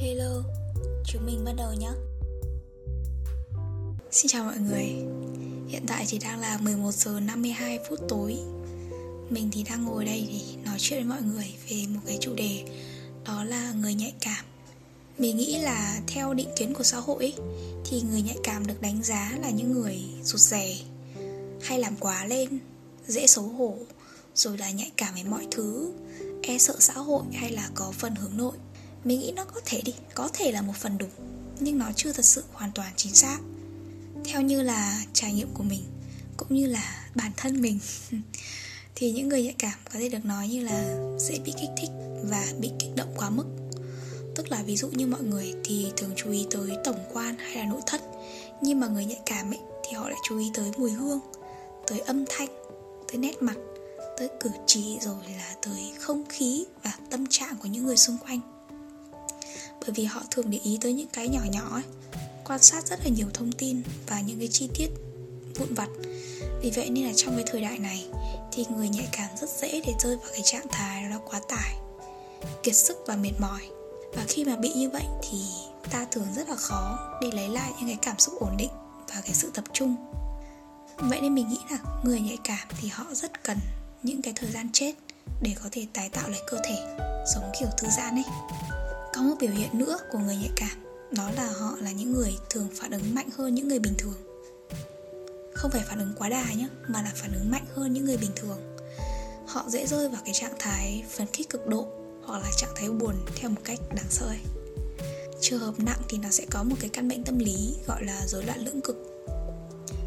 Hello, chúng mình bắt đầu nhé. Xin chào mọi người. Hiện tại thì đang là 11 giờ 52 phút tối. Mình thì đang ngồi đây để nói chuyện với mọi người về một cái chủ đề đó là người nhạy cảm. Mình nghĩ là theo định kiến của xã hội ấy, thì người nhạy cảm được đánh giá là những người rụt rè hay làm quá lên, dễ xấu hổ, rồi là nhạy cảm với mọi thứ, e sợ xã hội hay là có phần hướng nội mình nghĩ nó có thể đi, có thể là một phần đúng, nhưng nó chưa thật sự hoàn toàn chính xác. Theo như là trải nghiệm của mình, cũng như là bản thân mình, thì những người nhạy cảm có thể được nói như là dễ bị kích thích và bị kích động quá mức. Tức là ví dụ như mọi người thì thường chú ý tới tổng quan hay là nội thất, nhưng mà người nhạy cảm ấy thì họ lại chú ý tới mùi hương, tới âm thanh, tới nét mặt, tới cử chỉ, rồi là tới không khí và tâm trạng của những người xung quanh bởi vì họ thường để ý tới những cái nhỏ nhỏ ấy, quan sát rất là nhiều thông tin và những cái chi tiết vụn vặt. Vì vậy nên là trong cái thời đại này thì người nhạy cảm rất dễ để rơi vào cái trạng thái đó là quá tải, kiệt sức và mệt mỏi. Và khi mà bị như vậy thì ta thường rất là khó để lấy lại những cái cảm xúc ổn định và cái sự tập trung. Vậy nên mình nghĩ là người nhạy cảm thì họ rất cần những cái thời gian chết để có thể tái tạo lại cơ thể, giống kiểu thư giãn ấy có một biểu hiện nữa của người nhạy cảm, đó là họ là những người thường phản ứng mạnh hơn những người bình thường. Không phải phản ứng quá đà nhé mà là phản ứng mạnh hơn những người bình thường. Họ dễ rơi vào cái trạng thái phấn khích cực độ, hoặc là trạng thái buồn theo một cách đáng sợ ấy. trường hợp nặng thì nó sẽ có một cái căn bệnh tâm lý gọi là rối loạn lưỡng cực.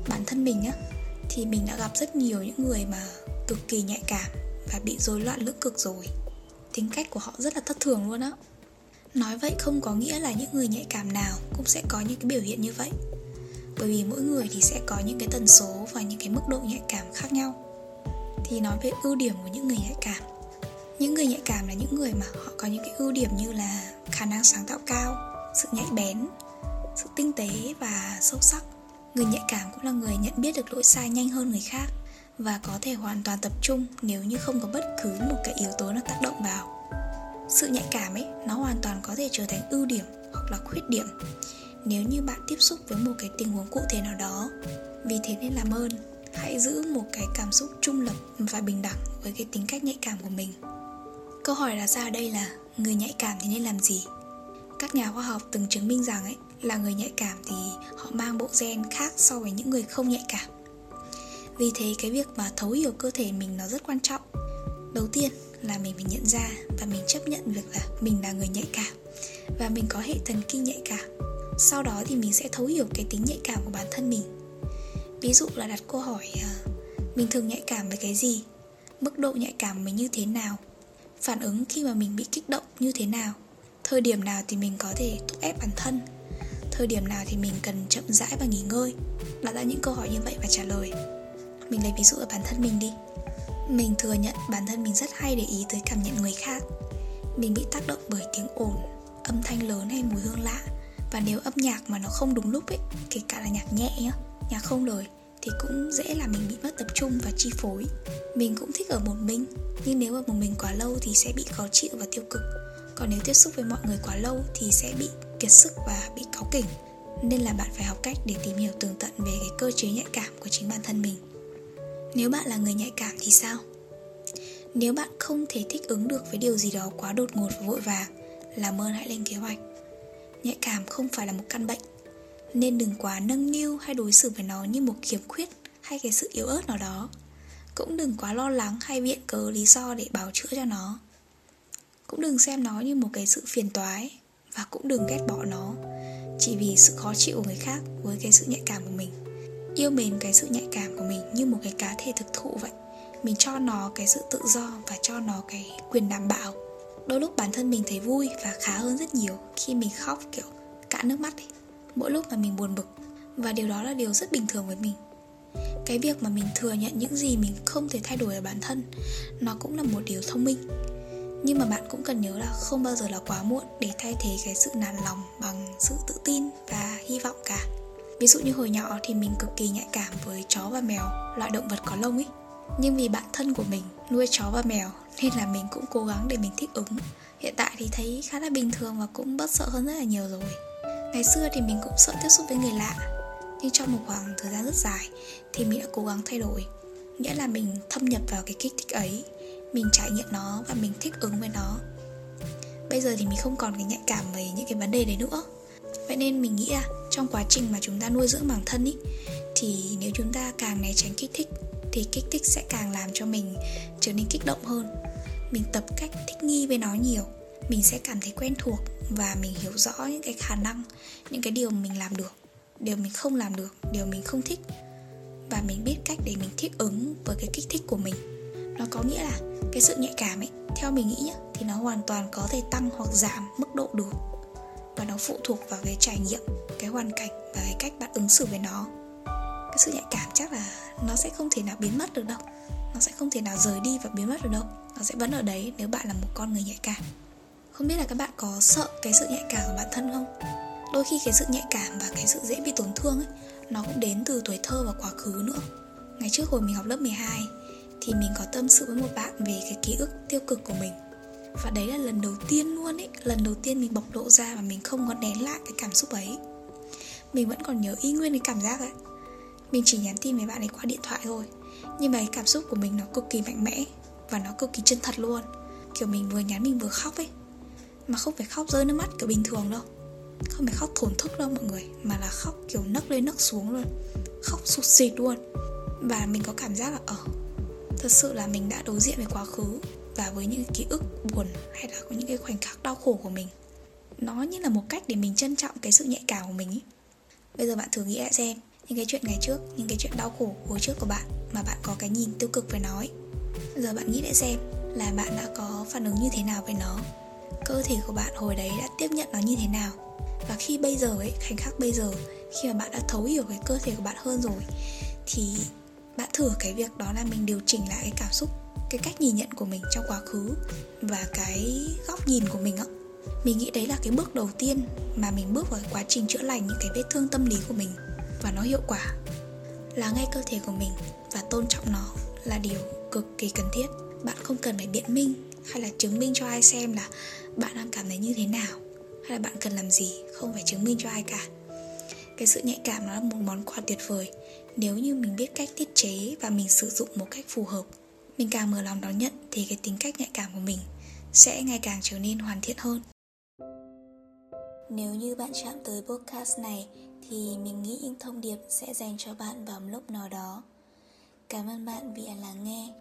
Bản thân mình á thì mình đã gặp rất nhiều những người mà cực kỳ nhạy cảm và bị rối loạn lưỡng cực rồi. Tính cách của họ rất là thất thường luôn á nói vậy không có nghĩa là những người nhạy cảm nào cũng sẽ có những cái biểu hiện như vậy. Bởi vì mỗi người thì sẽ có những cái tần số và những cái mức độ nhạy cảm khác nhau. Thì nói về ưu điểm của những người nhạy cảm. Những người nhạy cảm là những người mà họ có những cái ưu điểm như là khả năng sáng tạo cao, sự nhạy bén, sự tinh tế và sâu sắc. Người nhạy cảm cũng là người nhận biết được lỗi sai nhanh hơn người khác và có thể hoàn toàn tập trung nếu như không có bất cứ một cái yếu tố nào tác động vào sự nhạy cảm ấy, nó hoàn toàn có thể trở thành ưu điểm hoặc là khuyết điểm nếu như bạn tiếp xúc với một cái tình huống cụ thể nào đó. Vì thế nên làm ơn, hãy giữ một cái cảm xúc trung lập và bình đẳng với cái tính cách nhạy cảm của mình. Câu hỏi là ra đây là, người nhạy cảm thì nên làm gì? Các nhà khoa học từng chứng minh rằng ấy, là người nhạy cảm thì họ mang bộ gen khác so với những người không nhạy cảm. Vì thế cái việc mà thấu hiểu cơ thể mình nó rất quan trọng đầu tiên là mình phải nhận ra và mình chấp nhận việc là mình là người nhạy cảm và mình có hệ thần kinh nhạy cảm. Sau đó thì mình sẽ thấu hiểu cái tính nhạy cảm của bản thân mình. Ví dụ là đặt câu hỏi ờ, mình thường nhạy cảm với cái gì? Mức độ nhạy cảm của mình như thế nào? Phản ứng khi mà mình bị kích động như thế nào? Thời điểm nào thì mình có thể thúc ép bản thân? Thời điểm nào thì mình cần chậm rãi và nghỉ ngơi? Đặt ra những câu hỏi như vậy và trả lời. Mình lấy ví dụ ở bản thân mình đi mình thừa nhận bản thân mình rất hay để ý tới cảm nhận người khác. Mình bị tác động bởi tiếng ồn, âm thanh lớn hay mùi hương lạ. Và nếu âm nhạc mà nó không đúng lúc ấy, kể cả là nhạc nhẹ nhá, nhạc không lời Thì cũng dễ là mình bị mất tập trung và chi phối. Mình cũng thích ở một mình Nhưng nếu ở một mình quá lâu thì sẽ bị khó chịu và tiêu cực. Còn nếu tiếp xúc với mọi người quá lâu thì sẽ bị kiệt sức và bị cáu kỉnh. Nên là bạn phải học cách để tìm hiểu tường tận về cái cơ chế nhạy cảm của chính bản thân mình nếu bạn là người nhạy cảm thì sao? Nếu bạn không thể thích ứng được với điều gì đó quá đột ngột và vội vàng, làm ơn hãy lên kế hoạch. Nhạy cảm không phải là một căn bệnh, nên đừng quá nâng niu hay đối xử với nó như một khiếm khuyết hay cái sự yếu ớt nào đó. Cũng đừng quá lo lắng hay viện cớ lý do để bào chữa cho nó. Cũng đừng xem nó như một cái sự phiền toái và cũng đừng ghét bỏ nó chỉ vì sự khó chịu của người khác với cái sự nhạy cảm của mình yêu mến cái sự nhạy cảm của mình như một cái cá thể thực thụ vậy. Mình cho nó cái sự tự do và cho nó cái quyền đảm bảo. Đôi lúc bản thân mình thấy vui và khá hơn rất nhiều khi mình khóc kiểu cạn nước mắt ấy. mỗi lúc mà mình buồn bực. Và điều đó là điều rất bình thường với mình. Cái việc mà mình thừa nhận những gì mình không thể thay đổi ở bản thân, nó cũng là một điều thông minh. Nhưng mà bạn cũng cần nhớ là không bao giờ là quá muộn để thay thế cái sự nản lòng bằng sự tự tin và hy vọng cả. Ví dụ như hồi nhỏ thì mình cực kỳ nhạy cảm với chó và mèo, loại động vật có lông ấy. Nhưng vì bạn thân của mình nuôi chó và mèo Nên là mình cũng cố gắng để mình thích ứng. Hiện tại thì thấy khá là bình thường và cũng bớt sợ hơn rất là nhiều rồi. Ngày xưa thì mình cũng sợ tiếp xúc với người lạ Nhưng trong một khoảng thời gian rất dài Thì mình đã cố gắng thay đổi. Nghĩa là mình thâm nhập vào cái kích thích ấy Mình trải nghiệm nó và mình thích ứng với nó. Bây giờ thì mình không còn cái nhạy cảm về những cái vấn đề đấy nữa. Vậy nên mình nghĩ là trong quá trình mà chúng ta nuôi dưỡng bản thân ý, Thì nếu chúng ta càng né tránh kích thích, Thì kích thích sẽ càng làm cho mình trở nên kích động hơn. Mình tập cách thích nghi với nó nhiều, Mình sẽ cảm thấy quen thuộc Và mình hiểu rõ những cái khả năng, Những cái điều mình làm được, Điều mình không làm được, Điều mình không thích. Và mình biết cách để mình thích ứng với cái kích thích của mình. Nó có nghĩa là cái sự nhạy cảm ấy, Theo mình nghĩ nhá, Thì nó hoàn toàn có thể tăng hoặc giảm mức độ được và nó phụ thuộc vào cái trải nghiệm, cái hoàn cảnh và cái cách bạn ứng xử với nó. Cái sự nhạy cảm chắc là nó sẽ không thể nào biến mất được đâu. Nó sẽ không thể nào rời đi và biến mất được đâu. Nó sẽ vẫn ở đấy nếu bạn là một con người nhạy cảm. Không biết là các bạn có sợ cái sự nhạy cảm của bản thân không? Đôi khi cái sự nhạy cảm và cái sự dễ bị tổn thương ấy, nó cũng đến từ tuổi thơ và quá khứ nữa. Ngày trước hồi mình học lớp 12 thì mình có tâm sự với một bạn về cái ký ức tiêu cực của mình và đấy là lần đầu tiên luôn ấy lần đầu tiên mình bộc lộ ra và mình không có nén lại cái cảm xúc ấy. Mình vẫn còn nhớ y nguyên cái cảm giác ấy mình chỉ nhắn tin với bạn ấy qua điện thoại thôi nhưng mà cái cảm xúc của mình nó cực kỳ mạnh mẽ và nó cực kỳ chân thật luôn. Kiểu mình vừa nhắn mình vừa khóc ấy mà không phải khóc rơi nước mắt kiểu bình thường đâu. Không phải khóc thổn thức đâu mọi người mà là khóc kiểu nấc lên nấc xuống luôn khóc sụt sịt luôn. Và mình có cảm giác là ờ, thật sự là mình đã đối diện với quá khứ và với những ký ức buồn hay là có những cái khoảnh khắc đau khổ của mình, nó như là một cách để mình trân trọng cái sự nhạy cảm của mình ý. bây giờ bạn thử nghĩ lại xem, những cái chuyện ngày trước, những cái chuyện đau khổ hồi trước của bạn mà bạn có cái nhìn tiêu cực với nó ấy. giờ bạn nghĩ lại xem là bạn đã có phản ứng như thế nào với nó, cơ thể của bạn hồi đấy đã tiếp nhận nó như thế nào, và khi bây giờ ấy, khoảnh khắc bây giờ, khi mà bạn đã thấu hiểu cái cơ thể của bạn hơn rồi, thì bạn thử cái việc đó là mình điều chỉnh lại cái cảm xúc cái cách nhìn nhận của mình trong quá khứ và cái góc nhìn của mình á. Mình nghĩ đấy là cái bước đầu tiên mà mình bước vào quá trình chữa lành những cái vết thương tâm lý của mình và nó hiệu quả. Là ngay cơ thể của mình và tôn trọng nó là điều cực kỳ cần thiết. Bạn không cần phải biện minh hay là chứng minh cho ai xem là bạn đang cảm thấy như thế nào hay là bạn cần làm gì, không phải chứng minh cho ai cả. Cái sự nhạy cảm nó là một món quà tuyệt vời nếu như mình biết cách tiết chế và mình sử dụng một cách phù hợp mình càng mở lòng đón nhận thì cái tính cách nhạy cảm của mình sẽ ngày càng trở nên hoàn thiện hơn. Nếu như bạn chạm tới podcast này thì mình nghĩ những thông điệp sẽ dành cho bạn vào một lúc nào đó. Cảm ơn bạn vì đã lắng nghe.